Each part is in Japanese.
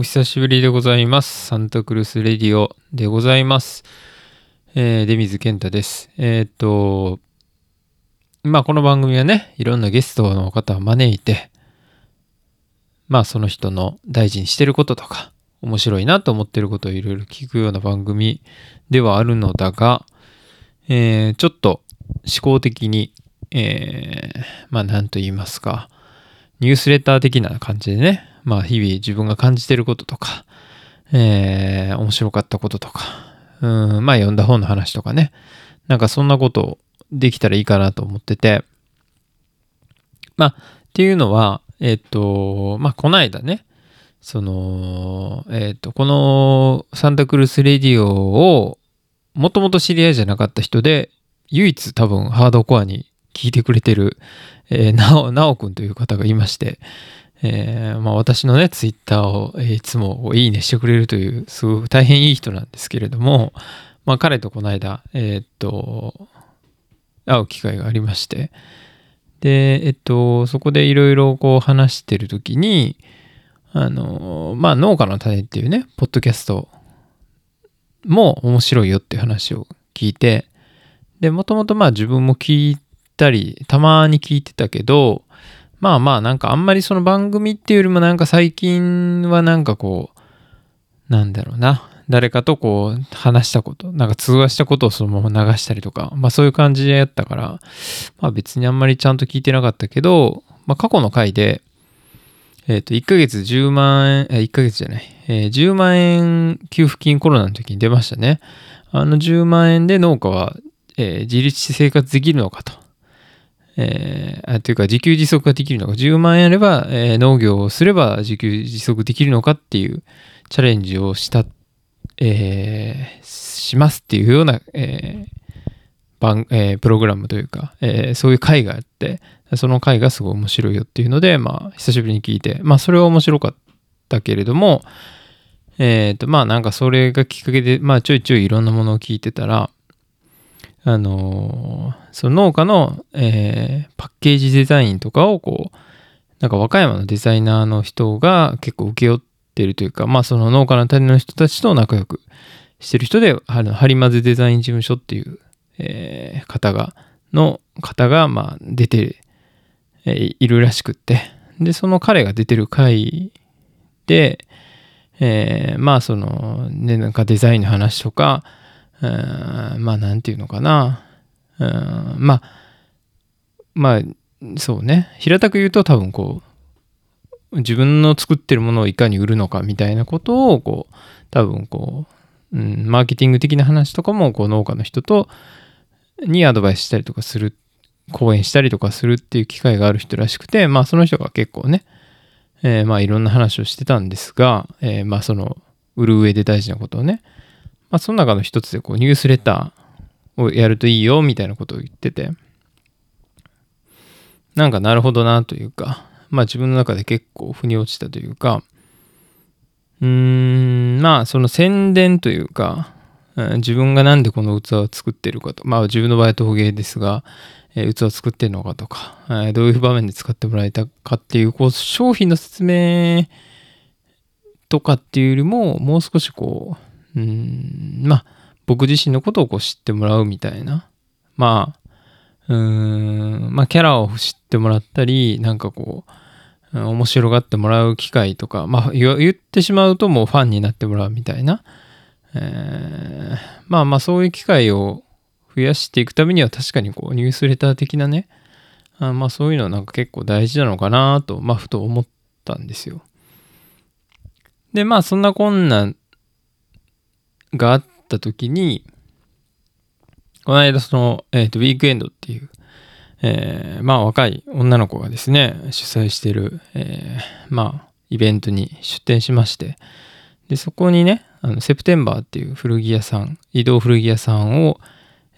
お久しぶりでございます。サンタクルスレディオでございます。えー、出水健太です。えーっと、まあこの番組はね、いろんなゲストの方を招いて、まあその人の大事にしてることとか、面白いなと思ってることをいろいろ聞くような番組ではあるのだが、えーちょっと思考的に、えーまあ何と言いますか、ニュースレター的な感じでね、まあ日々自分が感じてることとか、えー面白かったこととか、うん、まあ読んだ本の話とかね、なんかそんなことできたらいいかなと思ってて、まあっていうのは、えっ、と、まあこの間ね、その、えっ、と、このサンタクルスレディオをもともと知り合いじゃなかった人で、唯一多分ハードコアに聞いてくれてる、えーなお、なおくんという方がいまして、えーまあ私のね、ツイッターを、えいつもいいねしてくれるという、すごく大変いい人なんですけれども、まあ彼とこの間、えーっと、会う機会がありまして、で、えっと、そこでいろいろこう話してるときに、あの、まあ農家の種っていうね、ポッドキャストも面白いよっていう話を聞いて、で、もともとまあ自分も聞いたり、たまに聞いてたけど、まあまあなんかあんまりその番組っていうよりもなんか最近はなんかこう、なんだろうな。誰かとこう話したこと、なんか通話したことをそのまま流したりとか、まあそういう感じでやったから、まあ別にあんまりちゃんと聞いてなかったけど、まあ過去の回で、えっ、と、1ヶ月10万円、え、1ヶ月じゃない、え10万円給付金コロナの時に出ましたね。あの10万円で農家は、え自立して生活できるのかと。えーというか自給自足ができるのか。10万円あれば、えー農業をすれば自給自足できるのかっていうチャレンジをした、えーしますっていうような、えー番えープログラムというか、えーそういう回があってその回がすごい面白いよっていうのでまあ久しぶりに聞いてまあそれは面白かったけれどもえっ、とまあなんかそれがきっかけでまあちょいちょいいろんなものを聞いてたらあのその農家の、えーパッケージデザインとかをこうなんか和歌山のデザイナーの人が結構請け負ってるというかまあその農家の種の人たちと仲良くしてる人であのハリマゼデザイン事務所っていう、えー方がの方がまあ出て、えーいるらしくって。でその彼が出てる回で、えーまあそのねなんかデザインの話とかうんまあなんていうのかな。うんまあまあそうね。平たく言うと多分こう自分の作ってるものをいかに売るのかみたいなことをこう多分こう、うん、マーケティング的な話とかもこう農家の人とにアドバイスしたりとかする講演したりとかするっていう機会がある人らしくてまあその人が結構ね、えーまあいろんな話をしてたんですが、えーまあその売る上で大事なことをねまあその中の一つでこうニュースレターをやるといいよみたいなことを言ってて。なんかなるほどなというかまあ自分の中で結構腑に落ちたというかうーんまあその宣伝というか、うん自分がなんでこの器を作ってるかと。まあ自分の場合は陶芸ですが、えー器を作ってるのかとか、えーどういう場面で使ってもらえたかっていうこう商品の説明とかっていうよりももう少しこううん。まあ僕自身のことをこう知ってもらうみたいな。まあうーん。まあキャラを知ってもらったりなんかこう面白がってもらう機会とかまあ言言ってしまうともうファンになってもらうみたいな、えーまあまあそういう機会を増やしていくためには確かにこうニュースレター的なねあまあそういうのはなんか結構大事なのかなとまあふと思ったんですよ。でまあそんなこんながあった時にこの間その、えーとウィークエンドっていう、えーまあ若い女の子がですね主催してる、えーまあイベントに出店しましてでそこにねあのセプテンバーっていう古着屋さん移動古着屋さんを、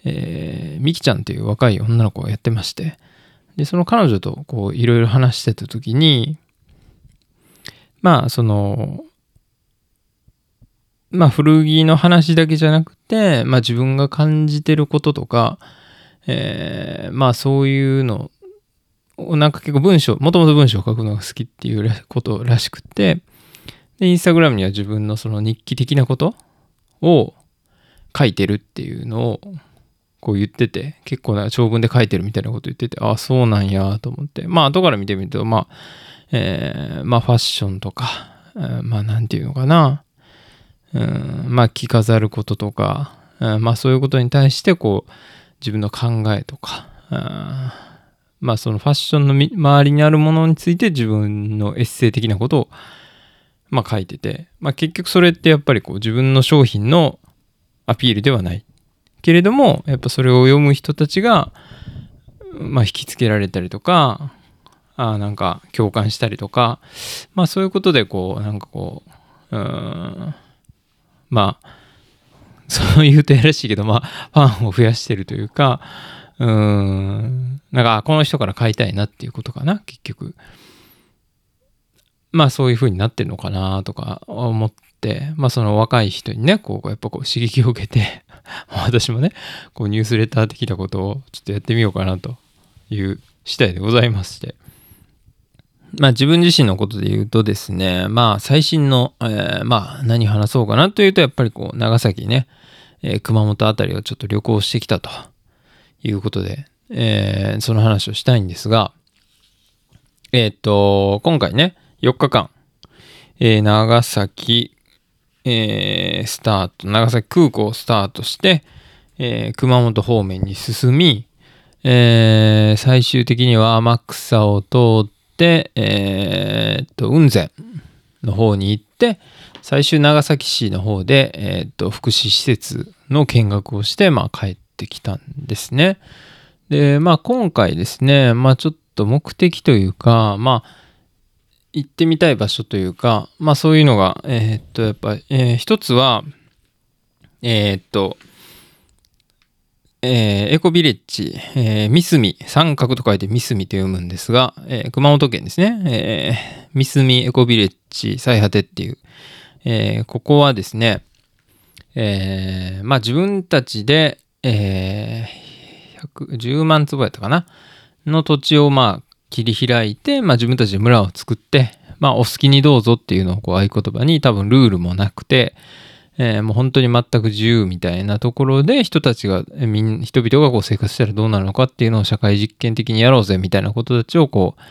えー、ミキちゃんっていう若い女の子がやってましてでその彼女とこういろいろ話してた時にまあそのまあ古着の話だけじゃなくて、まあ自分が感じてることとか、えーまあそういうのをなんか結構文章、もともと文章を書くのが好きっていうことらしくて、で、インスタグラムには自分のその日記的なことを書いてるっていうのをこう言ってて、結構な長文で書いてるみたいなこと言ってて、ああ、そうなんやと思って。まあ、後から見てみると、まあ、えー、まあ、ファッションとか、まあ、なんていうのかな。うん、まあ、着飾ることとか、うん、まあ、そういうことに対して、こう、自分の考えとか、うん、まあ、そのファッションの周りにあるものについて自分のエッセイ的なことを、まあ、書いてて、まあ、結局それってやっぱりこう、自分の商品のアピールではない。けれども、やっぱそれを読む人たちが、まあ、引きつけられたりとか、あなんか共感したりとか、まあそういうことでこう、なんかこう、うん、まあ、そう言うとやらしいけど、まあ、ファンを増やしてるというか、うん、なんか、この人から買いたいなっていうことかな、結局。まあそういう風になってるのかなとか思って、まあその若い人にね、こう、やっぱこう刺激を受けて 私もね、こうニュースレター的なことをちょっとやってみようかなという次第でございまして。まあ自分自身のことで言うとですね、まあ最新の、えー、まあ何話そうかなというと、やっぱりこう長崎ね、えー、熊本あたりをちょっと旅行してきたということで、えー、その話をしたいんですが、えっ、と、今回ね、4日間、え長崎、えスタート、長崎空港をスタートして、え熊本方面に進み、え最終的には天草を通って、えー、っと、雲仙の方に行って、最終長崎市の方で、えー、っと、福祉施設の見学をして、まあ、帰ってきたんですね。で、まあ、今回ですね、まあ、ちょっと目的というか、まあ、行ってみたい場所というか、まあ、そういうのが、えー、っと、やっぱり、えー、一つは、えー、っと、えー、エコビレッジ、えー、ミスミ、三角と書いてミスミと読むんですが、えー、熊本県ですね、えー、ミスミエコビレッジ最果てっていう、えー、ここはですね、えー、まあ自分たちで、えー、10万坪やったかなの土地をまあ切り開いて、まあ自分たちで村を作って、まあお好きにどうぞっていうのをこう合言葉に多分ルールもなくて、えー、もう本当に全く自由みたいなところで人たちが、みん人々がこう生活したらどうなるのかっていうのを社会実験的にやろうぜみたいなことたちをこう、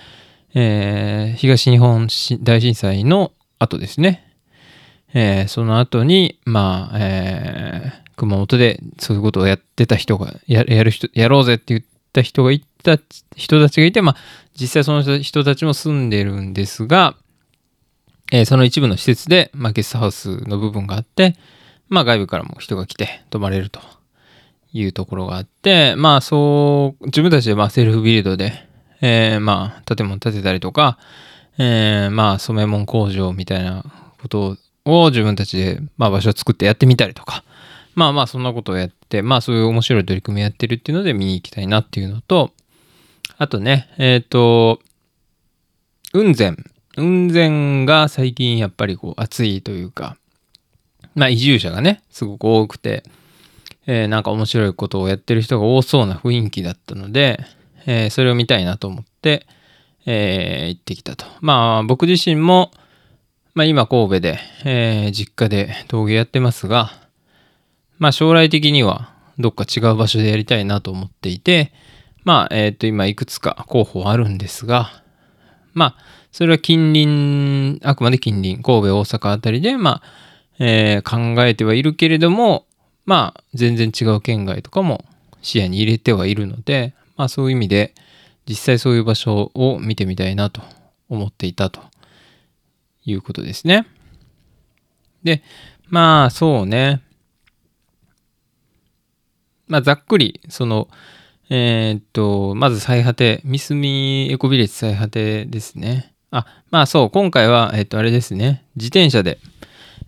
えー、東日本大震災の後ですね、えー、その後に、まあ、えー、熊本でそういうことをやってた人が、ややる人、やろうぜって言った人がいた、人たちがいて、まあ、実際その人たちも住んでるんですが、えー、その一部の施設で、まあ、ゲストハウスの部分があって、まあ、外部からも人が来て泊まれるというところがあって、まあ、そう、自分たちでまあセルフビルドで、えー、まあ、建物建てたりとか、えー、まあ、染め物工場みたいなことを自分たちで、まあ、場所を作ってやってみたりとか、まあまあ、そんなことをやって、まあ、そういう面白い取り組みをやってるっていうので見に行きたいなっていうのと、あとね、えっ、ー、と、雲仙雲仙が最近やっぱりこう暑いというか、まあ移住者がね、すごく多くて、えー、なんか面白いことをやってる人が多そうな雰囲気だったので、えー、それを見たいなと思って、えー、行ってきたと。まあ僕自身も、まあ今神戸で、えー、実家で陶芸やってますが、まあ将来的にはどっか違う場所でやりたいなと思っていて、まあえっ、と今いくつか候補あるんですが、まあそれは近隣、あくまで近隣、神戸、大阪あたりで、まあ、えー、考えてはいるけれども、まあ、全然違う県外とかも視野に入れてはいるので、まあ、そういう意味で、実際そういう場所を見てみたいなと思っていたということですね。で、まあ、そうね。まあ、ざっくり、その、えー、っと、まず最果て、ミスミエコビレッジ最果てですね。あ、まあそう、今回は、えっと、あれですね、自転車で、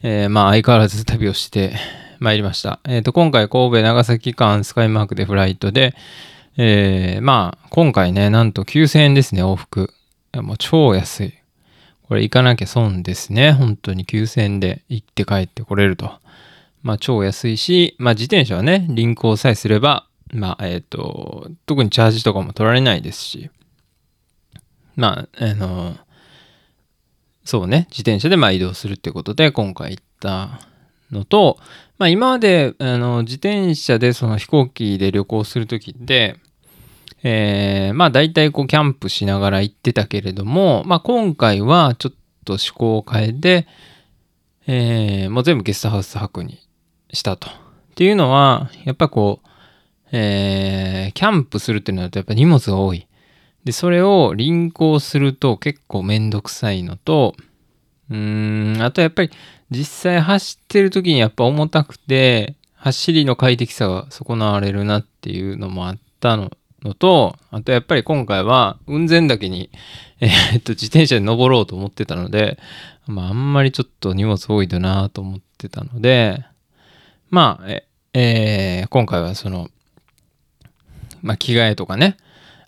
えー、まあ相変わらず旅をしてまいりました。えっと、今回神戸長崎間スカイマークでフライトで、えー、まあ今回ね、なんと9000円ですね、往復。もう超安い。これ行かなきゃ損ですね。本当に9000円で行って帰ってこれると。まあ超安いし、まあ自転車はね、輪行さえすれば、まあえっ、ー、と、特にチャージとかも取られないですし、まあ、あの、そうね、自転車でまあ移動するってことで今回行ったのと、まあ今まであの自転車でその飛行機で旅行する時って、えー、まあ大体こうキャンプしながら行ってたけれども、まあ今回はちょっと思考を変えて、えー、もう全部ゲストハウス泊にしたと。っていうのは、やっぱこう、えー、キャンプするっていうのだとやっぱ荷物が多い。で、それを輪行すると結構めんどくさいのと、うーん、あとやっぱり実際走ってる時にやっぱ重たくて、走りの快適さが損なわれるなっていうのもあったのと、あとやっぱり今回は雲仙岳に、えー、っと自転車で登ろうと思ってたので、まああんまりちょっと荷物多いだなと思ってたので、まあ、ええー、今回はその、まあ着替えとかね、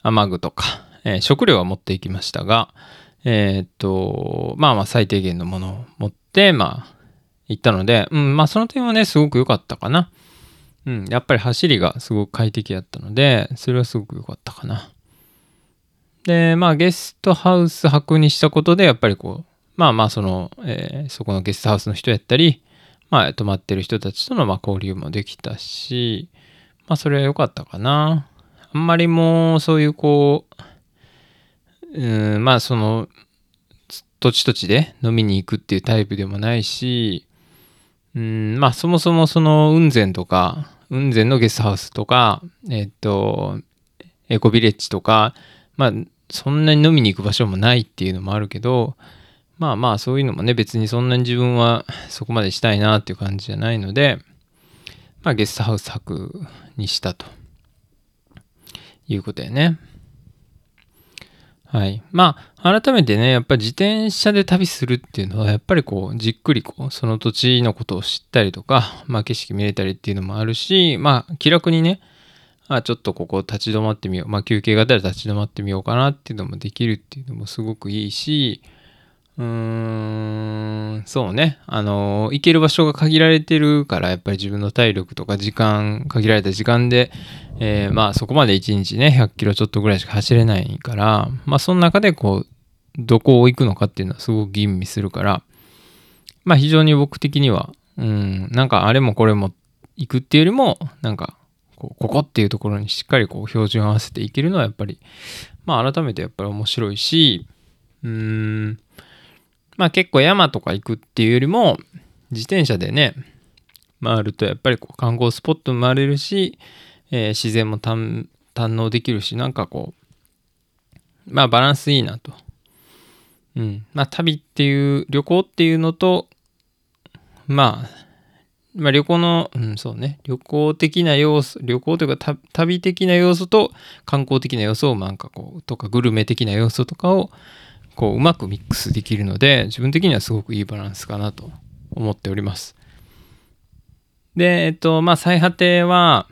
雨具とか、えー、食料は持っていきましたが、えー、っと、まあまあ最低限のものを持って、まあ、行ったので、うん、まあその点はね、すごく良かったかな。うん、やっぱり走りがすごく快適だったので、それはすごく良かったかな。で、まあゲストハウス泊にしたことで、やっぱりこう、まあまあその、えー、そこのゲストハウスの人やったり、まあ泊まってる人たちとのま交流もできたし、まあそれは良かったかな。あんまりもうそういうこう、うん、まあその土地土地で飲みに行くっていうタイプでもないし、うん、まあそもそもその雲仙とか、雲仙のゲストハウスとか、えっと、エコビレッジとか、まあそんなに飲みに行く場所もないっていうのもあるけど、まあまあそういうのもね別にそんなに自分はそこまでしたいなっていう感じじゃないので、まあゲストハウス泊にしたと。いうことやね。はい。まあ、改めてね、やっぱり自転車で旅するっていうのは、やっぱりこう、じっくりこう、その土地のことを知ったりとか、まあ、景色見れたりっていうのもあるし、まあ、気楽にね、あちょっとここ立ち止まってみよう。まあ、休憩がたら立ち止まってみようかなっていうのもできるっていうのもすごくいいし、うーん、そうね。あの、行ける場所が限られてるから、やっぱり自分の体力とか時間、限られた時間で、えー、まあそこまで1日ね、100キロちょっとぐらいしか走れないから、まあその中でこう、どこを行くのかっていうのはすごく吟味するから、まあ非常に僕的には、うん、なんかあれもこれも行くっていうよりも、なんか、こここっていうところにしっかりこう標準合わせていけるのはやっぱり、まあ改めてやっぱり面白いし、うーん、まあ結構山とか行くっていうよりも、自転車でね、回るとやっぱりこう観光スポットも回れるし、えー、自然も堪能できるし、なんかこう、まあバランスいいなと。うん。まあ旅っていう、旅行っていうのと、まあ、まあ旅行の、うん、そうね、旅行的な要素、旅行というか旅的な要素と観光的な要素をなんかこう、とかグルメ的な要素とかを、こううまくミックスできるので自分的にはすごくいいバランスかなと思っております。で、えっと、まあ、最果ては、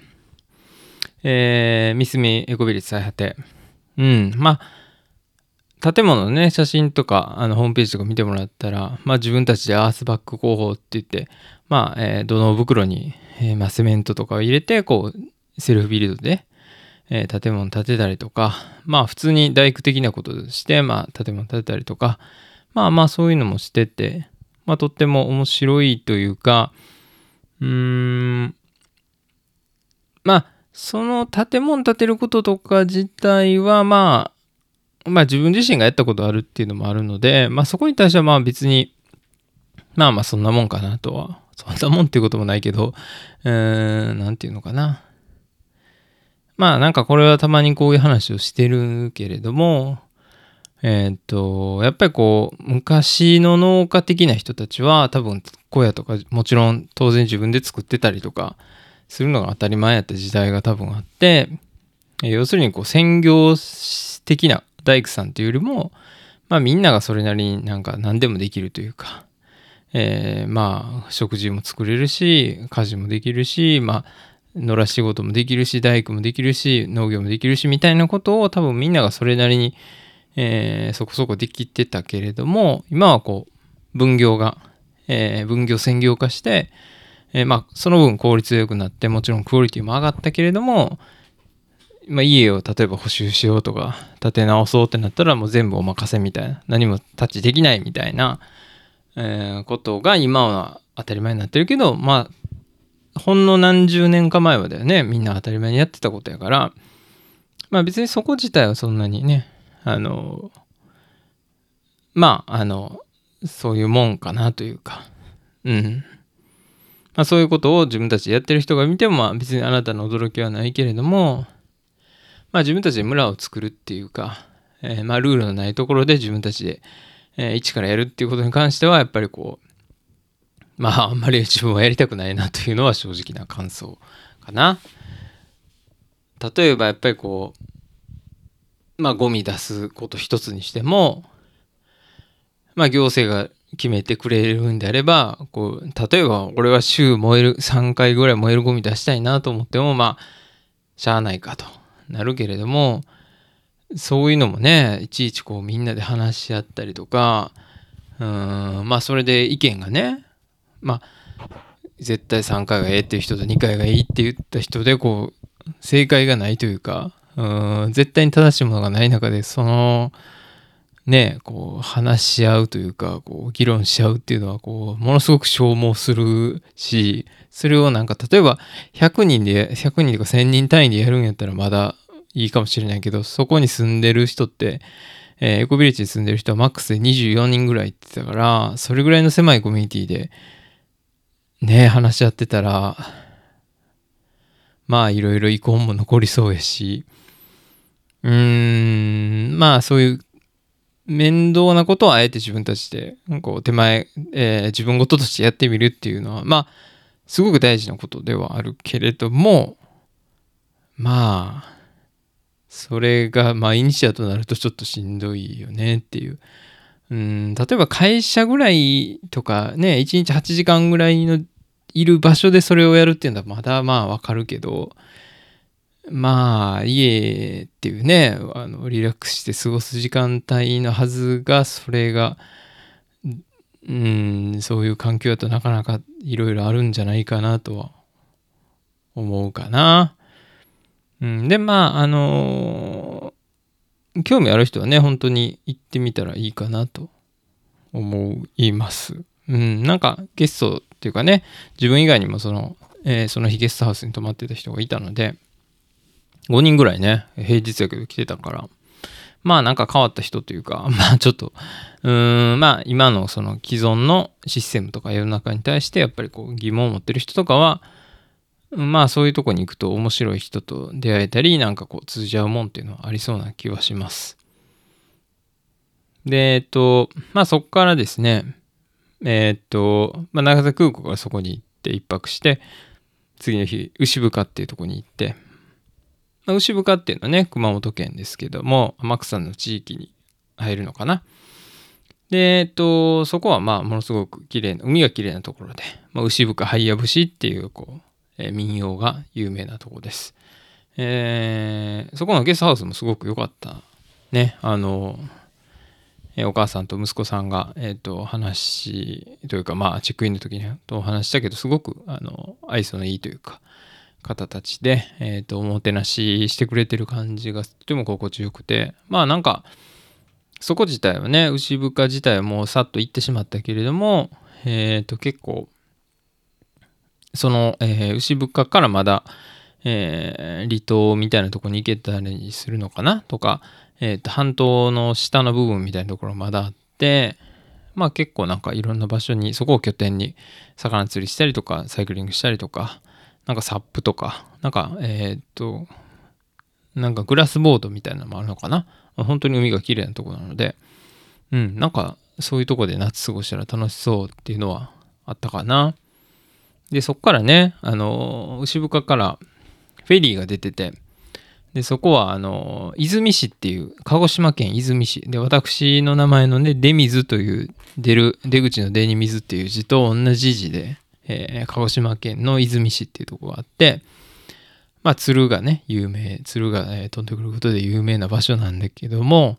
えー、ミスミエコビリッジ最果て。うん、まあ、建物のね、写真とか、あの、ホームページとか見てもらったら、まあ、自分たちでアースバック工法って言って、まあ、えー、土の袋に、えー、まあ、セメントとかを入れて、こう、セルフビルドで、えー、建物建てたりとか、まあ普通に大工的なことして、まあ建物建てたりとか、まあまあそういうのもしてて、まあとっても面白いというか、うーん、まあその建物建てることとか自体はまあ、まあ自分自身がやったことあるっていうのもあるので、まあそこに対してはまあ別に、まあまあそんなもんかなとは、そんなもんっていうこともないけど、うーん、なんていうのかな。まあなんかこれはたまにこういう話をしてるけれども、えー、っと、やっぱりこう、昔の農家的な人たちは多分小屋とかもちろん当然自分で作ってたりとかするのが当たり前やった時代が多分あって、要するにこう専業的な大工さんっていうよりも、まあみんながそれなりになんか何でもできるというか、えー、まあ食事も作れるし、家事もできるし、まあ野良仕事もできるし、大工もできるし、農業もできるし、みたいなことを多分みんながそれなりに、えー、そこそこできてたけれども、今はこう、分業が、えー、分業専業化して、えー、まあ、その分効率が良くなって、もちろんクオリティも上がったけれども、まあ、家を例えば補修しようとか建て直そうってなったらもう全部お任せみたいな何もタッチできないみたいな、え、ことが今は当たり前になってるけどまあほんの何十年か前はだよね。みんな当たり前にやってたことやから。まあ別にそこ自体はそんなにねあのまああのそういうもんかなというか。うん。まあそういうことを自分たちでやってる人が見てもまあ別にあなたの驚きはないけれどもまあ自分たちで村を作るっていうか、えー、まあルールのないところで自分たちで、えー、一からやるっていうことに関してはやっぱりこう、まああんまり自分はやりたくないなというのは正直な感想かな。例えばやっぱりこう、まあゴミ出すこと一つにしても、まあ行政が決めてくれるんであれば、こう、例えば俺は週燃える、3回ぐらい燃えるゴミ出したいなと思っても、まあ、しゃあないかと。なるけれどもそういうのもねいちいちこうみんなで話し合ったりとかうんまあそれで意見がねまあ絶対3回がええっていう人と2回がいいって言った人でこう正解がないというかうん絶対に正しいものがない中でそのねこう話し合うというかこう議論し合うっていうのはこうものすごく消耗するしそれをなんか例えば100人で100人とか1000人単位でやるんやったらまだいいかもしれないけどそこに住んでる人って、え、エコビレッジに住んでる人はマックスで24人ぐらいって言ってたからそれぐらいの狭いコミュニティでね話し合ってたらまあいろいろ遺恨も残りそうやしうーんまあそういう面倒なことをあえて自分たちでこう手前、えー、自分事としてやってみるっていうのはまあすごく大事なことではあるけれどもまあそれが毎日だとなるとちょっとしんどいよねっていう。うん例えば会社ぐらいとかね1日8時間ぐらいのいる場所でそれをやるっていうのはまだまあわかるけどまあ家っていうねあのリラックスして過ごす時間帯のはずがそれがうんそういう環境だとなかなかいろいろあるんじゃないかなとは思うかな。うん、でまああのー、興味ある人はね本当に行ってみたらいいかなと思います。うん、なんかゲストていうかね自分以外にもその、えー、その日ゲストハウスに泊まってた人がいたので5人ぐらいね平日やけど来てたからまあなんか変わった人というか、まあちょっと、うーん、まあ今のその既存のシステムとか世の中に対してやっぱりこう疑問を持ってる人とかは、まあそういうとこに行くと面白い人と出会えたり、なんかこう通じ合うもんっていうのはありそうな気はします。で、えっと、まあそこからですね、えっと、まあ長崎空港からそこに行って一泊して、次の日、牛深っていうとこに行って、まあ、牛深っていうのはね、熊本県ですけども、天草の地域に入るのかな。で、えっと、そこはまあ、ものすごく綺麗な、海が綺麗なところで、まあ、牛深ハイヤ節っていう、こう、えー、民謡が有名なとこです。えー、そこのゲストハウスもすごく良かった。ね、あの、え、お母さんと息子さんが、えっ、と、話というか、まあ、チェックインの時にとお話したけど、すごく、あの、愛想のいいというか、方たちで、え、ー、と、おもてなししてくれてる感じがとても心地よくて、まあなんか、そこ自体はね、牛深自体はもうさっと行ってしまったけれども、えっ、ー、と、結構、その、えー、牛深からまだ、えー、離島みたいなとこに行けたりするのかなとか、えっ、と、半島の下の部分みたいなところまだあって、まあ結構なんかいろんな場所に、そこを拠点に魚釣りしたりとか、サイクリングしたりとか、なんかサップとか、なんか、えー、っと、なんかグラスボードみたいなのもあるのかな？本当に海が綺麗なとこなので、うん、なんかそういうとこで夏過ごしたら楽しそうっていうのはあったかな。で、そっからね、あの、牛深からフェリーが出てて、で、そこは、あの、出水市っていう、鹿児島県出水市。で、私の名前のね、出水という、出る、出口の出に水っていう字と同じ字で、えー、鹿児島県の出水市っていうとこがあって、まあ、鶴がね、有名、鶴が、えー、飛んでくることで有名な場所なんだけども、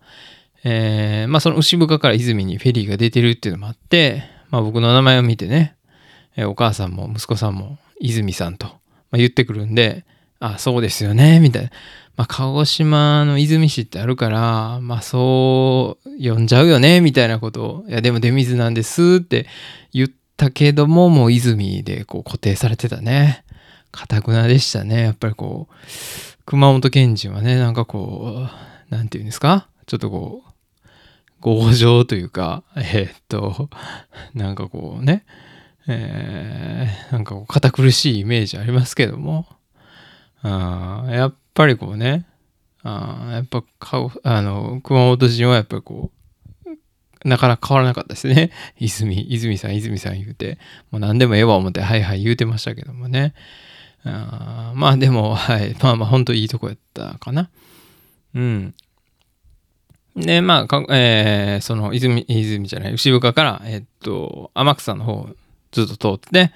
えー、まあ、その牛深から泉にフェリーが出てるっていうのもあって、まあ、僕の名前を見てね、えー、お母さんも息子さんも泉さんと、まあ、言ってくるんで、あ、そうですよね、みたいな。まあ、鹿児島の出水市ってあるから、まあ、そう呼んじゃうよね、みたいなことを、いや、でも出水なんですって言ったけども、もう泉でこう固定されてたね。かたくなでしたね。やっぱりこう、熊本県人はね、なんかこう、なんていうんですか？ちょっとこう、強情というか、えー、っと、なんかこうね、えー、なんかこう堅苦しいイメージありますけども、あやっぱりこうね、あやっぱ顔、あの、熊本人はやっぱりこう、なかなか変わらなかったですね。泉、泉さん、泉さん言うて、もう何でもええわ思って、はいはい言うてましたけどもね。あまあでも、はい、まあまあ本当いいとこやったかな。うん。で、まあ、かえー、その泉、泉じゃない、牛深から、えっと、天草の方ずっと通って、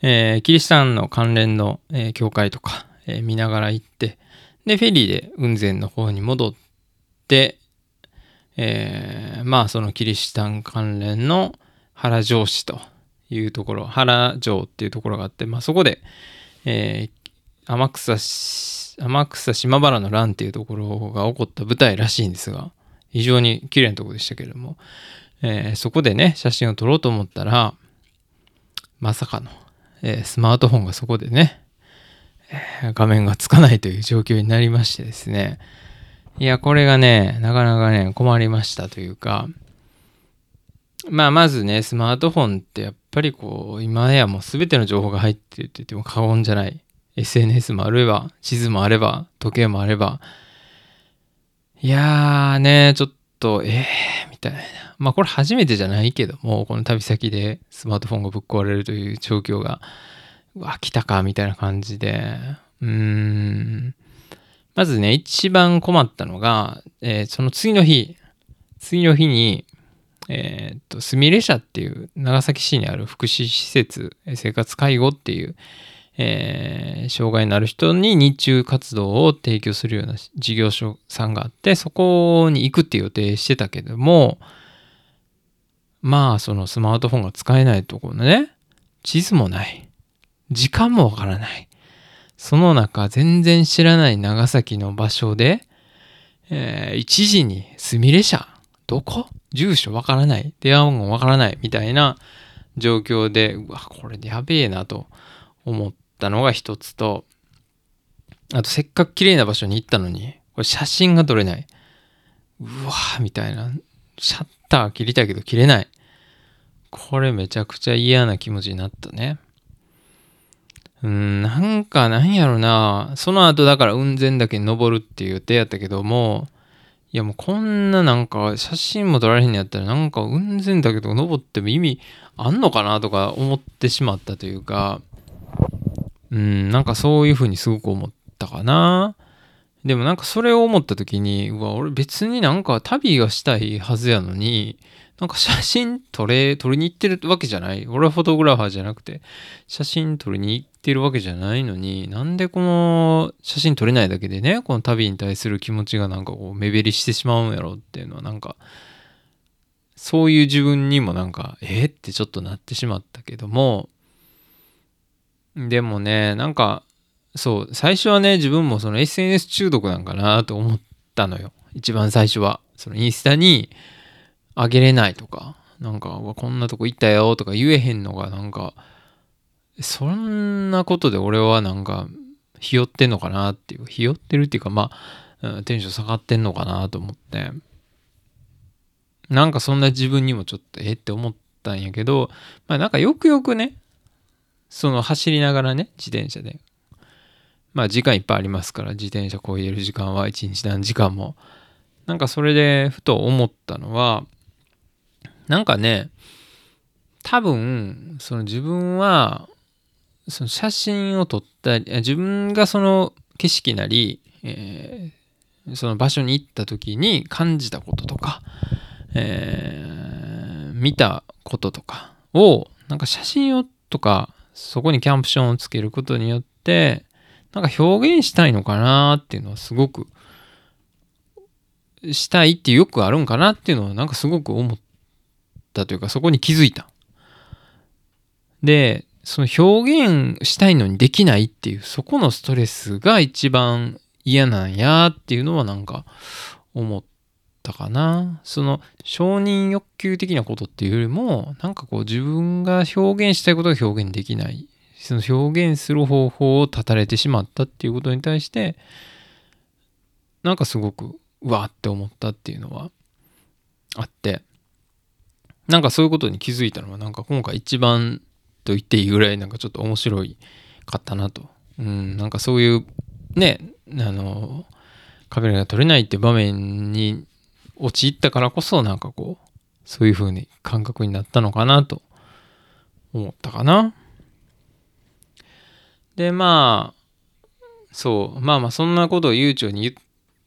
えー、キリシタンの関連の、えー、教会とか、えー、見ながら行って、で、フェリーで雲仙の方に戻って、えー、まあ、そのキリシタン関連の原城市というところ、原城っていうところがあって、まあ、そこで、えー、天草天草島原の乱っていうところが起こった舞台らしいんですが、非常に綺麗なとこでしたけれども、えー、そこでね、写真を撮ろうと思ったら、まさかの、えー、スマートフォンがそこでね、画面がつかないという状況になりましてですね、いや、これがね、なかなかね、困りましたというか、まあ、まずね、スマートフォンってやっぱりこう、今やもう全ての情報が入ってるって言っても過言じゃない。SNS もあれば、地図もあれば、時計もあれば。いやーね、ちょっと、えー、みたいな。まあこれ初めてじゃないけども、この旅先でスマートフォンがぶっ壊れるという状況が、うわ、来たか、みたいな感じで、うーん。まずね、一番困ったのが、えー、その次の日、次の日に、えー、っと、すみれ社っていう長崎市にある福祉施設、生活介護っていう、えー、障害のある人に日中活動を提供するような事業所さんがあって、そこに行くって予定してたけども、まあ、そのスマートフォンが使えないところのね、地図もない。時間もわからない。その中、全然知らない長崎の場所で、えー、1時にすみれ社どこ？住所わからない。電話番号わからない。みたいな状況で、うわ、これやべえなと思ったのが一つと、あとせっかく綺麗な場所に行ったのに、これ写真が撮れない。うわみたいな。シャッター切りたいけど切れない。これめちゃくちゃ嫌な気持ちになったね。うん、なんかなんやろな。その後だから雲仙岳に登るっていう予定やったけども、いやもうこんななんか写真も撮られへんのやったらなんか雲仙岳とか登っても意味あんのかなとか思ってしまったというか、うん、なんかそういうふうにすごく思ったかな。でもなんかそれを思った時に、うわ、俺別になんか旅がしたいはずやのに、なんか写真撮れ、撮りに行ってるわけじゃない？俺はフォトグラファーじゃなくて、写真撮りに行ってるわけじゃないのに、なんでこの写真撮れないだけでね、この旅に対する気持ちがなんかこう目減りしてしまうんやろっていうのはなんか、そういう自分にもなんか、えってちょっとなってしまったけども、でもね、なんか、そう、最初はね、自分もその SNS 中毒なんかなと思ったのよ。一番最初は。そのインスタにあげれないとか、なんか、こんなとこ行ったよとか言えへんのが、なんか、そんなことで俺はなんか、ひよってんのかなっていう、ひよってるっていうか、まあ、テンション下がってんのかなと思って、なんかそんな自分にもちょっとえって思ったんやけど、まあなんかよくよくね、その走りながらね、自転車で。まあ時間いっぱいありますから自転車こいでる時間は一日何時間も。なんかそれでふと思ったのはなんかね多分その自分はその写真を撮ったり自分がその景色なり、えー、その場所に行った時に感じたこととか、えー、見たこととかをなんか写真をとかそこにキャンプションをつけることによってなんか表現したいのかなっていうのはすごくしたいってよくあるんかなっていうのはなんかすごく思ったというかそこに気づいた。で、その表現したいのにできないっていうそこのストレスが一番嫌なんやっていうのはなんか思ったかな。その承認欲求的なことっていうよりも、なんかこう自分が表現したいことが表現できない。その表現する方法を断たれてしまったっていうことに対して、なんかすごく、うわって思ったっていうのはあって、なんかそういうことに気づいたのは、なんか今回一番と言っていいぐらいなんかちょっと面白いかったなと。うん、なんかそういうね、あの、カメラが撮れないって場面に陥ったからこそなんかこう、そういう風に感覚になったのかなと思ったかな。で、まあ、そう、まあまあそんなことを悠長に言っ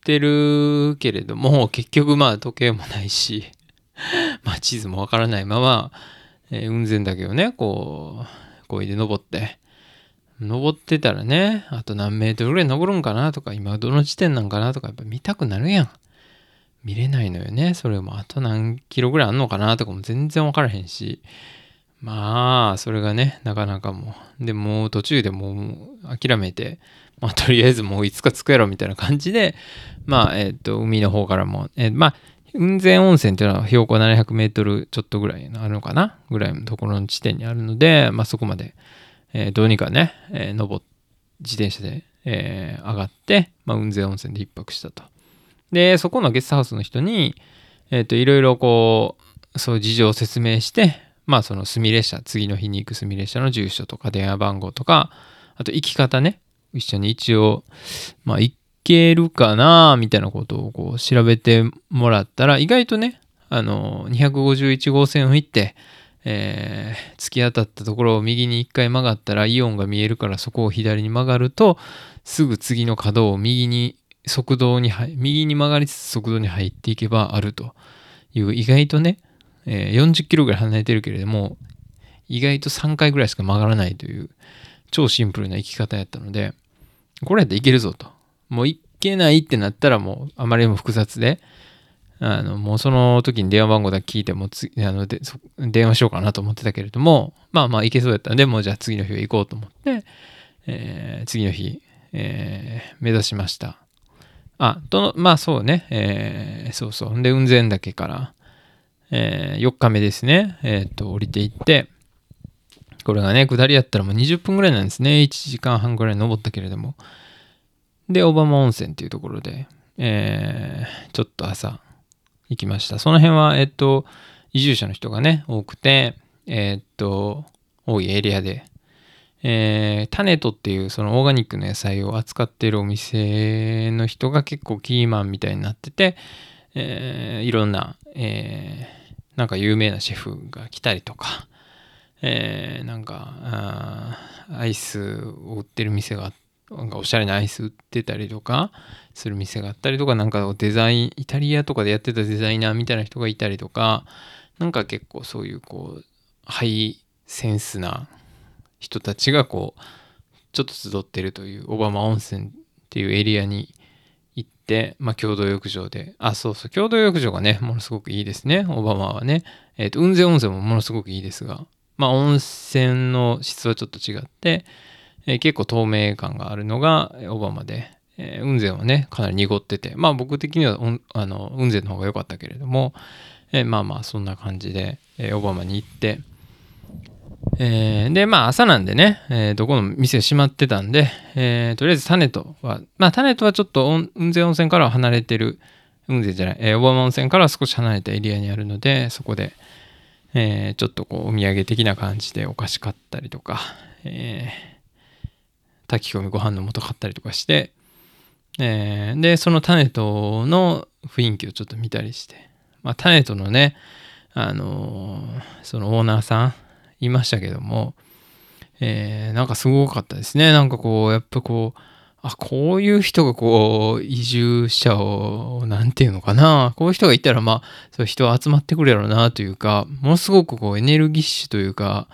てるけれども、結局まあ時計もないし、まあ地図もわからないまま、えー、雲仙岳をね、こう、こいで登って、登ってたらね、あと何メートルぐらい登るんかなとか、今どの地点なんかなとか、やっぱ見たくなるやん。見れないのよね。それもあと何キロぐらいあんのかなとかも全然わからへんし。まあ、それがね、なかなかもう。で、もう途中でもう諦めて、まあ、とりあえずもういつか着くやろみたいな感じで、まあ、えっ、ー、と、海の方からも、えー、まあ、雲仙温泉っていうのは標高700メートルちょっとぐらいあるのかな？ぐらいのところの地点にあるので、まあ、そこまで、えー、どうにかね、えー、登自転車で、えー、上がって、まあ、雲仙温泉で一泊したと。で、そこのゲストハウスの人に、えっ、ー、と、いろいろこう、そういう事情を説明して、まあ、その住列車、次の日に行く住列車の住所とか電話番号とか、あと行き方ね、一緒に一応、まあ、行けるかなみたいなことをこう調べてもらったら、意外とね、あの、251号線を行って、えー、突き当たったところを右に一回曲がったらイオンが見えるからそこを左に曲がると、すぐ次の角を右に、速道に、右に曲がりつつ速道に入っていけばあるという意外とね、えー、40キロぐらい離れてるけれども、意外と3回ぐらいしか曲がらないという超シンプルな生き方やったので、これやったらいけるぞと。もういけないってなったらもうあまりにも複雑で、あの、もうその時に電話番号だけ聞いてもつ、あので電話しようかなと思ってたけれども、まあまあいけそうやったんで、もうじゃあ次の日は行こうと思って、えー、次の日、えー、目指しました。あ、と、まあそうね、えー、そうそう。で、雲仙岳から、え、4日目ですね、えっ、と、降りていって、これがね、下りやったらもう20分ぐらいなんですね。1時間半ぐらい登ったけれども。で、小浜温泉っていうところで、えー、ちょっと朝行きました。その辺は、えっと、移住者の人がね、多くて、えー、っと、多いエリアで、えー、タネトっていうそのオーガニックの野菜を扱っているお店の人が結構キーマンみたいになってて、えー、いろんな、えー、なんか有名なシェフが来たりとか、えー、なんかアイスを売ってる店があって、なんかおしゃれなアイス売ってたりとかする店があったりとか、なんかデザイン、イタリアとかでやってたデザイナーみたいな人がいたりとか、なんか結構そういうこう、ハイセンスな人たちがこう、ちょっと集ってるという小浜温泉っていうエリアに行って、まあ共同浴場で、あ、そうそう、共同浴場がね、ものすごくいいですね、小浜はね。えっ、ー、と、雲仙温泉もものすごくいいですが、まあ温泉の質はちょっと違って、えー、結構透明感があるのがオバマで、えー、雲仙はね、かなり濁ってて、まあ僕的にはあの雲仙の方が良かったけれども、えー、まあまあそんな感じで、えー、オバマに行って、えー、で、まあ朝なんでね、えー、どこの店閉まってたんで、えー、とりあえず種とは、まあ種とはちょっと雲仙温泉からは離れてる、雲仙じゃない、えー、小浜温泉から少し離れたエリアにあるので、そこで、えー、ちょっとこうお土産的な感じでお菓子買ったりとか、えー、炊き込みご飯の素買ったりとかして、えー、で、そのタネトの雰囲気をちょっと見たりして、まあ、タネトのね、あのー、そのオーナーさんいましたけども、えー、なんかすごかったですね。なんかこう、やっぱこう、あ、こういう人がこう、移住者を、なんていうのかな。こういう人がいたら、まあ、そういう人集まってくるやろうなというか、ものすごくこう、エネルギッシュというか、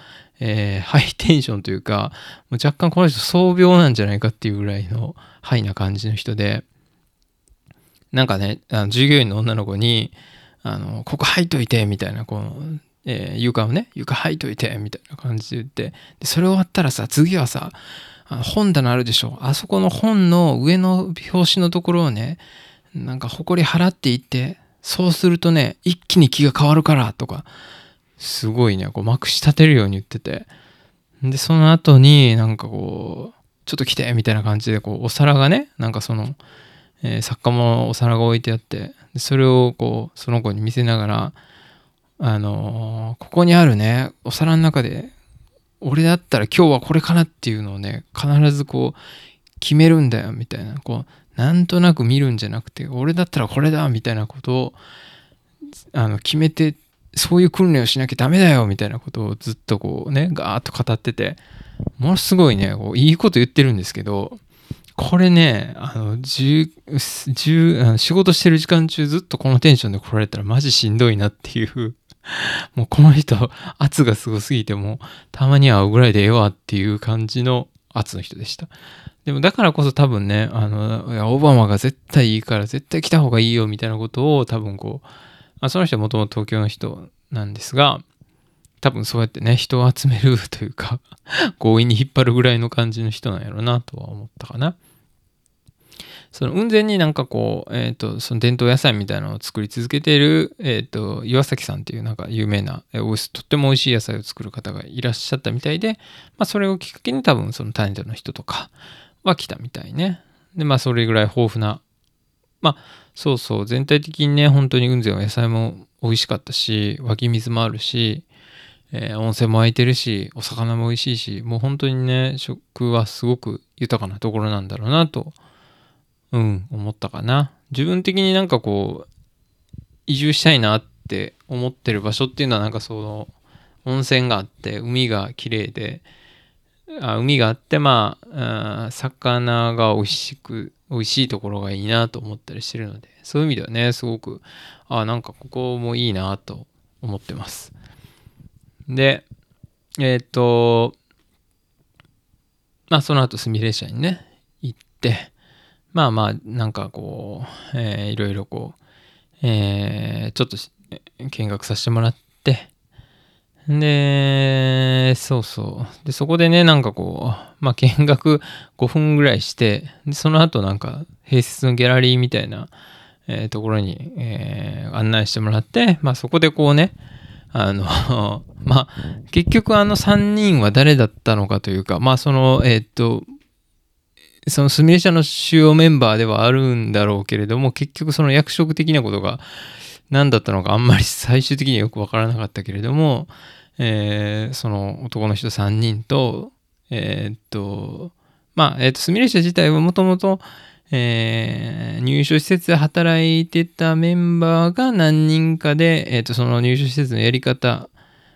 えー、ハイテンションというか、もう若干この人創病なんじゃないかっていうぐらいのハイな感じの人で、なんかね、あの従業員の女の子に、あの、ここ履いといて、みたいな、この、えー、床をね、床履いといて、みたいな感じで言って、で、それ終わったらさ、次はさ、あの本棚あるでしょ。あそこの本の上の表紙のところをね、なんか埃払っていって、そうするとね、一気に気が変わるからとか、すごいね、こうまくし立てるように言ってて。で、その後になんかこう、ちょっと来てみたいな感じで、こう、お皿がね、なんかその、えー、作家もお皿が置いてあってで、それをこう、その子に見せながら、あのー、ここにあるね、お皿の中で、俺だったら今日はこれかなっていうのをね、必ずこう、決めるんだよ、みたいな。こう、なんとなく見るんじゃなくて、俺だったらこれだ、みたいなことを、あの、決めて、そういう訓練をしなきゃダメだよ、みたいなことをずっとこうね、ガーッと語ってて、ものすごいね、こういいこと言ってるんですけど、これね、あの、10、仕事してる時間中ずっとこのテンションで来られたらマジしんどいなっていう もうこの人、圧がすごすぎても、たまに会うぐらいでええわっていう感じの圧の人でした。でもだからこそ多分ね、あの、オバマが絶対いいから絶対来た方がいいよみたいなことを多分こう、あ、その人はもともと東京の人なんですが、多分そうやってね、人を集める というか強引に引っ張るぐらいの感じの人なんやろうなとは思ったかな。その雲仙になんかこう、えっ、ー、と、その伝統野菜みたいなのを作り続けている、えっ、ー、と、岩崎さんっていうなんか有名な、えー、とっても美味しい野菜を作る方がいらっしゃったみたいで、まあそれをきっかけに多分その種田の人とかは来たみたいね。で、まあそれぐらい豊富な、まあそうそう、全体的にね、本当に雲仙は野菜も美味しかったし、湧き水もあるし、えー、温泉も空いてるし、お魚も美味しいし、もう本当にね、食はすごく豊かなところなんだろうなと、うん、思ったかな。自分的になんかこう、移住したいなって思ってる場所っていうのはなんかその、温泉があって、海が綺麗で、あ海があって、まあ、魚が美味しく、美味しいところがいいなと思ったりしてるので、そういう意味ではね、すごく、あなんかここもいいなと思ってます。で、えっ、ー、と、まあその後スミレ社にね、行って、まあまあなんかこう、えー、いろいろこう、えー、ちょっと見学させてもらって、で、そうそう。で、そこでね、なんかこう、まあ見学5分ぐらいして、その後なんか併設のギャラリーみたいな、えー、ところに、えー、案内してもらって、まあそこでこうね、あの まあ、結局あの3人は誰だったのかというか、まあその、えっ、と、そのスミレ社の主要メンバーではあるんだろうけれども、結局その役職的なことが何だったのかあんまり最終的にはよくわからなかったけれども、えー、その男の人3人と、えー、っと、まあ、えー、っと、スミレ社自体はもともと、入所施設で働いてたメンバーが何人かで、えー、とその入所施設のやり方、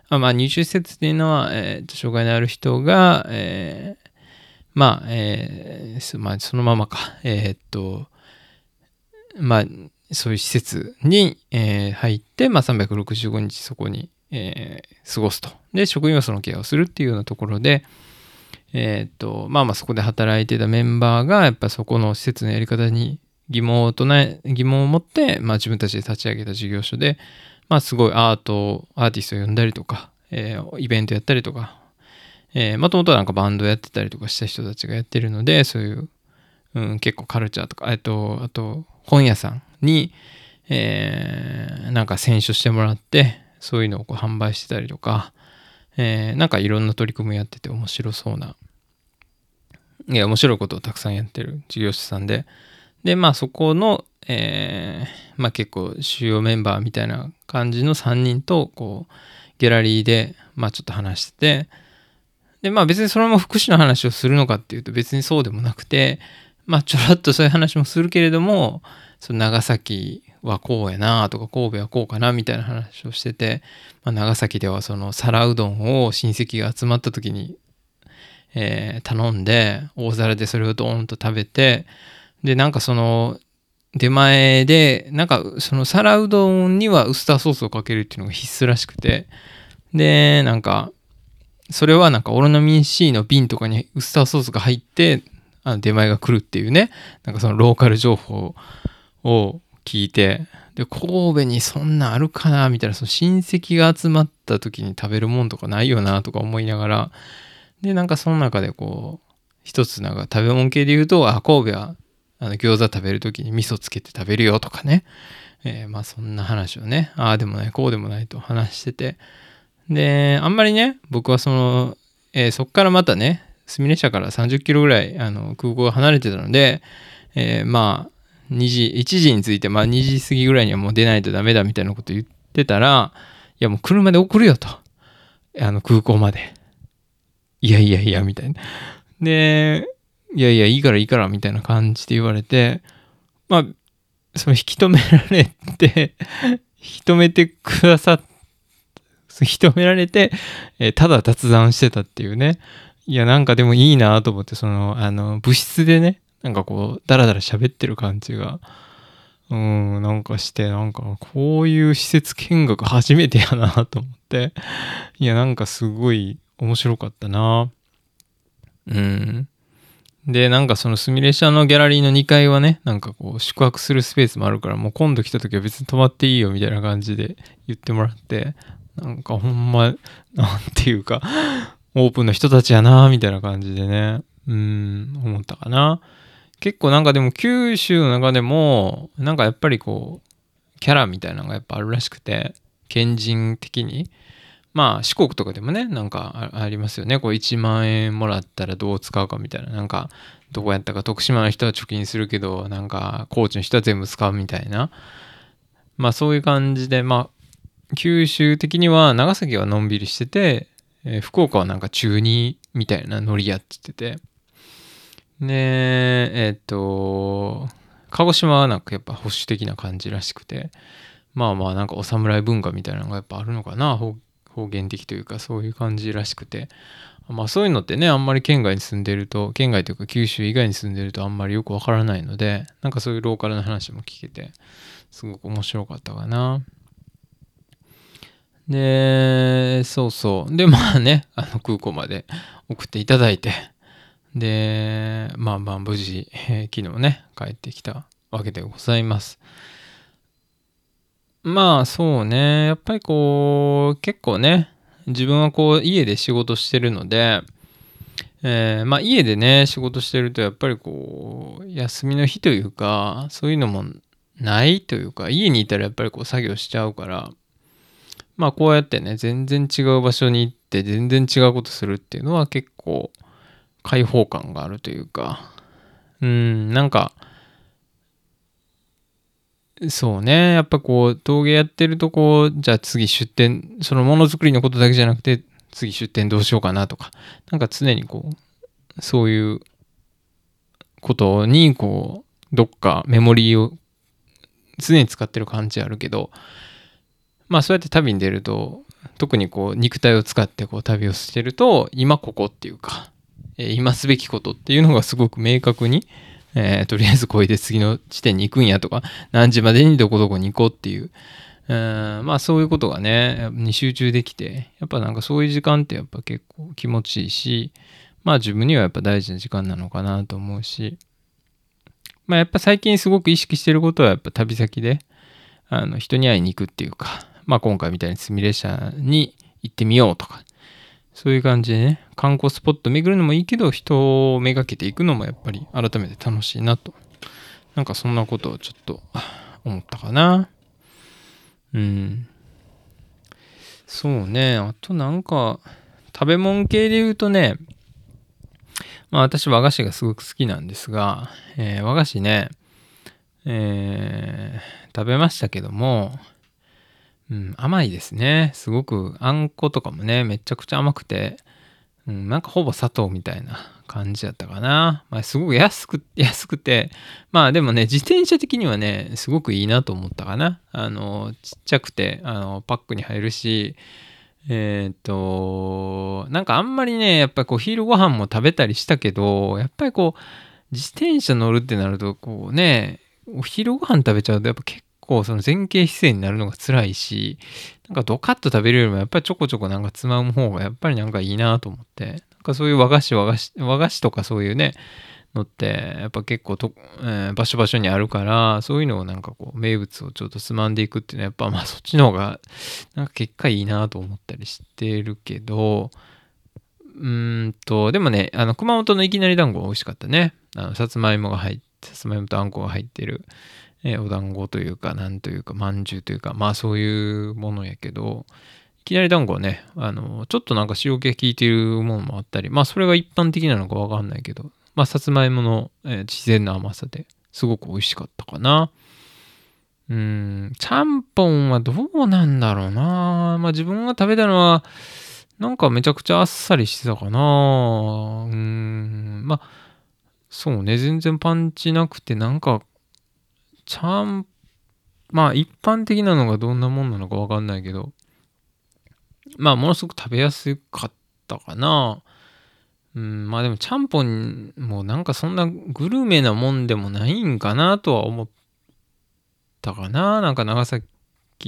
あまあ、入所施設っていうのは、えー、と障害のある人が、えー、まあ、えー、まあ、そのままか、えー、っと、まあ、そういう施設に、えー、入って、まあ、365日そこに、えー、過ごすと。で、職員はそのケアをするっていうようなところで、えっ、と、まあまあそこで働いてたメンバーが、やっぱそこの施設のやり方に疑問を唱え、疑問を持って、まあ自分たちで立ち上げた事業所で、まあすごいアート、アーティストを呼んだりとか、えー、イベントやったりとか、えー、もともとなんかバンドやってたりとかした人たちがやってるので、そういう、うん、結構カルチャーとか、えっと、あと本屋さんに、えー、なんか選書してもらって、そういうのをこう販売してたりとか、えー、なんかいろんな取り組みやってて面白そうな、いや、面白いことをたくさんやってる事業者さんで、で、まあそこの、えー、まあ結構主要メンバーみたいな感じの3人と、こう、ギャラリーで、まあちょっと話してて、で、まあ別にそのまま福祉の話をするのかっていうと別にそうでもなくて、まあちょろっとそういう話もするけれども、その長崎はこうやなとか神戸はこうかなみたいな話をしてて、まあ、長崎ではその皿うどんを親戚が集まった時に、えー、頼んで大皿でそれをドーンと食べてでなんかその出前でなんかその皿うどんにはウスターソースをかけるっていうのが必須らしくてでなんかそれはなんかオロナミン C の瓶とかにウスターソースが入ってあの出前が来るっていうねなんかそのローカル情報をを聞いて、で、神戸にそんなあるかなみたいな、その親戚が集まった時に食べるもんとかないよなとか思いながら、で、なんかその中でこう、一つなんか食べ物系で言うと、あ、神戸はあの餃子食べる時に味噌つけて食べるよとかね。えー、まあそんな話をね、ああでもない、こうでもないと話してて。で、あんまりね、僕はその、えー、そっからまたね、すみれ社から30キロぐらいあの空港が離れてたので、えー、まあ2時、1時について、まあ2時過ぎぐらいにはもう出ないとダメだみたいなこと言ってたら、いやもう車で送るよと。あの空港まで。いやいやいや、みたいな。で、いやいや、いいからいいからみたいな感じで言われて、まあ、その引き止められて引き止めてくださっ、引き止められて、えー、ただ雑談してたっていうね。いや、なんかでもいいなと思って、その、あの、部室でね、なんかこう、ダラダラ喋ってる感じが、うん、なんかして、なんか、こういう施設見学初めてやなと思って、いや、なんかすごい面白かったなうん。で、なんかそのスミレシャのギャラリーの2階はね、なんかこう宿泊するスペースもあるから、もう今度来た時は別に泊まっていいよみたいな感じで言ってもらって、なんかほんま、なんていうか、オープンの人たちやなみたいな感じでね、うん、思ったかな。結構なんかでも九州の中でも、なんかやっぱりこう、キャラみたいなのがやっぱあるらしくて、県人的に。まあ四国とかでもね、なんかありますよね。こう1万円もらったらどう使うかみたいな。なんかどこやったか徳島の人は貯金するけど、なんか高知の人は全部使うみたいな。まあそういう感じで、まあ九州的には長崎はのんびりしてて、えー、福岡はなんか中2みたいなノリやってて。で、えー、っと、鹿児島はなんかやっぱ保守的な感じらしくて、まあまあなんかお侍文化みたいなのがやっぱあるのかな、方言的というかそういう感じらしくて。まあそういうのってねあんまり県外に住んでると県外というか九州以外に住んでるとあんまりよくわからないのでなんかそういうローカルな話も聞けてすごく面白かったかな。でそうそう。でまあねあの空港まで送っていただいて。でまあまあ無事、えー、昨日ね帰ってきたわけでございますまあそうね。やっぱりこう、結構ね、自分はこう家で仕事してるので、えー、まあ家でね、仕事してるとやっぱりこう、休みの日というか、そういうのもないというか、家にいたらやっぱりこう作業しちゃうから、まあこうやってね、全然違う場所に行って全然違うことするっていうのは結構開放感があるというか、うん、なんか、そうね。やっぱこう、陶芸やってるとこう、じゃあ次出店、そのものづくりのことだけじゃなくて、次出店どうしようかなとか、なんか常にこう、そういうことに、こう、どっかメモリーを常に使ってる感じあるけど、まあそうやって旅に出ると、特にこう、肉体を使ってこう、旅をしてると、今ここっていうか、今すべきことっていうのがすごく明確に、えー、とりあえずこれで次の地点に行くんやとか、何時までにどこどこに行こうっていう、うんまあそういうことがね、に集中できて、やっぱなんかそういう時間ってやっぱ結構気持ちいいし、まあ自分にはやっぱ大事な時間なのかなと思うし、まあやっぱ最近すごく意識してることはやっぱ旅先で、あの人に会いに行くっていうか、まあ今回みたいにスミ列車に行ってみようとか、そういう感じでね、観光スポット巡るのもいいけど、人をめがけていくのもやっぱり改めて楽しいなと。なんかそんなことをちょっと思ったかな。うん。そうね。あとなんか、食べ物系で言うとね、まあ私和菓子がすごく好きなんですが、えー、和菓子ね、えー、食べましたけども、うん、甘いですね。すごくあんことかもね、めちゃくちゃ甘くて、うん、なんかほぼ砂糖みたいな感じだったかな。まあ、すごく安く、安くて、まあでもね、自転車的にはね、すごくいいなと思ったかな。あの、ちっちゃくて、あの、パックに入るし、えっ、と、なんかあんまりね、やっぱりこう、昼ご飯も食べたりしたけど、やっぱりこう、自転車乗るってなると、こうね、お昼ご飯食べちゃうと、やっぱ結構その前傾姿勢になるのが辛いし、なんかドカッと食べるよりもやっぱりちょこちょこなんかつまむ方がやっぱりなんかいいなと思って、なんかそういう和菓子和菓子、和菓子とかそういうね、のってやっぱ結構と、えー、場所場所にあるからそういうのをなんかこう名物をちょっとつまんでいくっていうのはやっぱまあそっちの方がなんか結果いいなと思ったりしてるけどうんと、でもね、あの、熊本のいきなり団子は美味しかったね。あの、さつまいもが入って、さつまいもとあんこが入ってる、えー、お団子というか、なんというか、まんじゅうというか、まあそういうものやけど、いきなり団子はね、あの、ちょっとなんか塩気効いてるものもあったり、まあそれが一般的なのかわかんないけど、まあさつまいもの、えー、自然な甘さですごく美味しかったかな。うん、ちゃんぽんはどうなんだろうな。まあ自分が食べたのは、なんかめちゃくちゃあっさりしてたかな。うん、まあ、そうね、全然パンチなくて、なんか、ちゃん、まあ一般的なのがどんなもんなのかわかんないけど、まあものすごく食べやすかったかな。うん、まあでもちゃんぽんもなんかそんなグルメなもんでもないんかなとは思ったかな。なんか長崎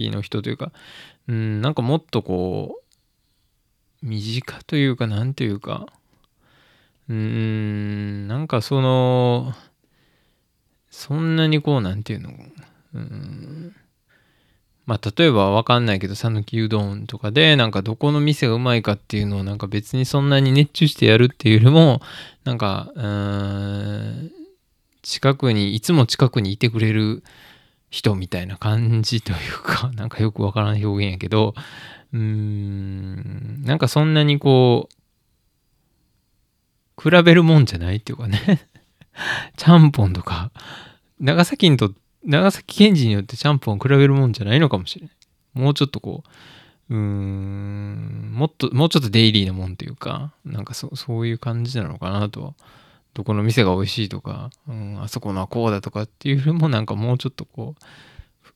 の人というか、うん、なんかもっとこう、身近というか、なんというか、うーん、なんかその、そんなにこう、なんていうの、うん、まあ、例えばわかんないけど、讃岐うどんとかで、なんかどこの店がうまいかっていうのをなんか別にそんなに熱中してやるっていうよりも、なんか、うん、近くに、いつも近くにいてくれる人みたいな感じというか、なんかよくわからん表現やけど、うーん、なんかそんなにこう、比べるもんじゃないっていうかね。ちゃんぽんとか、長崎にと、長崎県人によってちゃんぽんを比べるもんじゃないのかもしれない。もうちょっとこう、うーん、もっと、もうちょっとデイリーなもんというか、なんかそそういう感じなのかなとどこの店が美味しいとか、うん、あそこのはこうだとかっていうよりもなんかもうちょっとこ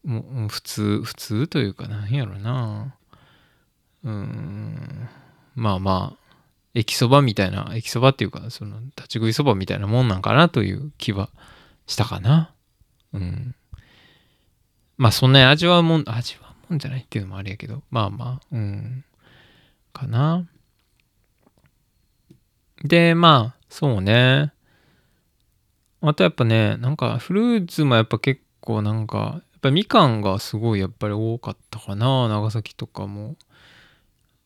う、もう普通、普通というかなんやろな。うん、まあまあ、駅そばみたいな、駅そばっていうか、その立ち食いそばみたいなもんなんかなという気はしたかな。うん。まあそんなに味わうもん、味わうもんじゃないっていうのもあれやけど、まあまあ、うん、かな。で、まあ、そうね。あとやっぱね、なんかフルーツもやっぱ結構なんか、やっぱみかんがすごいやっぱり多かったかな、長崎とかも。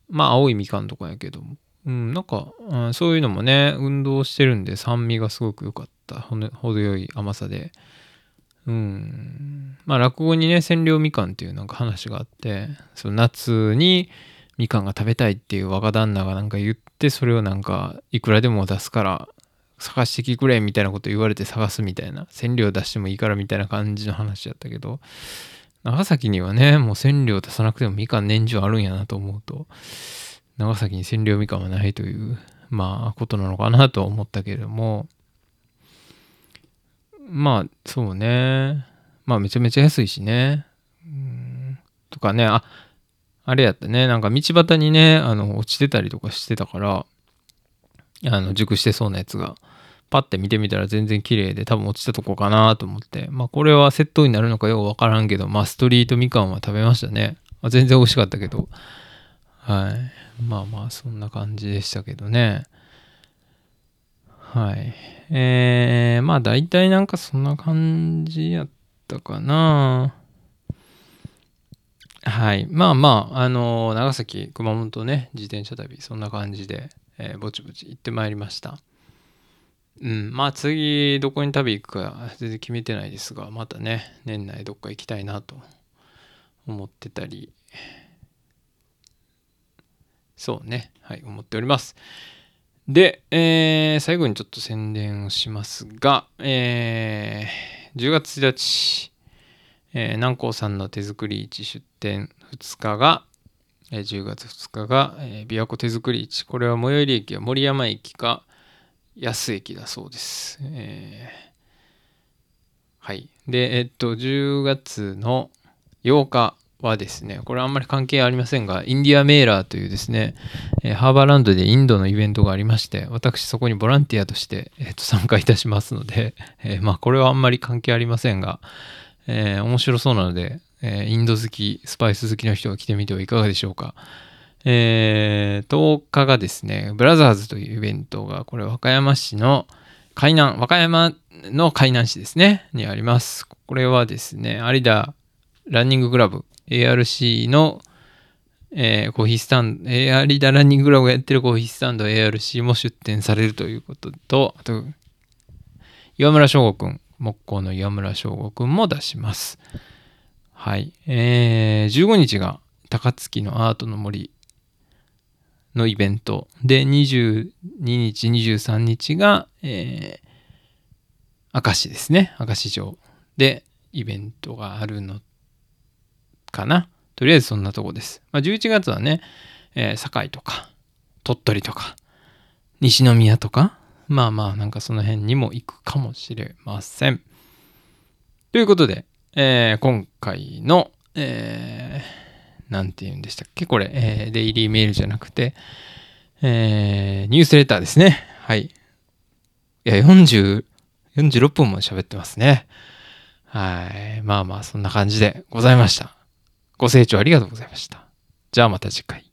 まあ青いみかんとかやけども。うん、なんか、うん、そういうのもね、運動してるんで酸味がすごく良かった。程よい甘さで。うん。まあ落語にね、千両みかんっていうなんか話があって、その夏にみかんが食べたいっていう若旦那がなんか言って、それをなんかいくらでも出すから探してきくれみたいなこと言われて探すみたいな、千両出してもいいからみたいな感じの話だったけど、長崎にはね、もう千両出さなくてもみかん年中あるんやなと思うと、長崎に千両みかんはないという、まあ、ことなのかなと思ったけれども、まあ、そうね。まあ、めちゃめちゃ安いしね。うん、とかね、あ、あれやったね。なんか道端にね、あの、落ちてたりとかしてたから、あの、熟してそうなやつが、パッて見てみたら全然綺麗で、多分落ちたとこかなと思って。まあ、これは窃盗になるのかよくわからんけど、まあ、ストリートみかんは食べましたね。あ全然美味しかったけど。はい。まあまあ、そんな感じでしたけどね。はい。えー、まあ大体なんかそんな感じやったかな。はい。まあまあ、あのー、長崎、熊本ね、自転車旅、そんな感じで、えー、ぼちぼち行ってまいりました。うん。まあ次、どこに旅行くか全然決めてないですが、またね、年内どっか行きたいなと思ってたり、そうね、はい、思っております。で、えー、最後にちょっと宣伝をしますが、えー、10月1日、えー、南光さんの手作り市出店2日が、えー、10月2日が、えー、琵琶湖手作り市。これは最寄り駅は森山駅か安駅だそうです。えー、はい。で、えっと、10月の8日、はですね、これあんまり関係ありませんが、インディアメーラーというですね、え、ハーバーランドでインドのイベントがありまして、私そこにボランティアとして、えー、と参加いたしますので、えー、まあこれはあんまり関係ありませんが、え面白そうなので、えインド好き、スパイス好きの人が来てみてはいかがでしょうか。えー、10日がですね、ブラザーズというイベントが、これ和歌山市の海南、和歌山の海南市ですね、にあります。これはですね、有田ランニングクラブ ARC の、えー、コーヒースタンド、AR リダランニングクラブがやってるコーヒースタンド ARC も出展されるということと、あと、岩村翔吾くん、木工の岩村翔吾くんも出します。はい。えー、15日が高槻のアートの森のイベントで、22日、23日が、えー、明石ですね。明石城でイベントがあるのかな。とりあえずそんなとこです。まあ、11月はね、えー、堺とか、鳥取とか、西宮とか、まあまあ、なんかその辺にも行くかもしれません。ということで、えー、今回の、えー、なんて言うんでしたっけ？これ、えー、デイリーメールじゃなくて、えー、ニュースレターですね。はい。いや、40、46分も喋ってますね。はい。まあまあ、そんな感じでございました。ご清聴ありがとうございました。じゃあまた次回。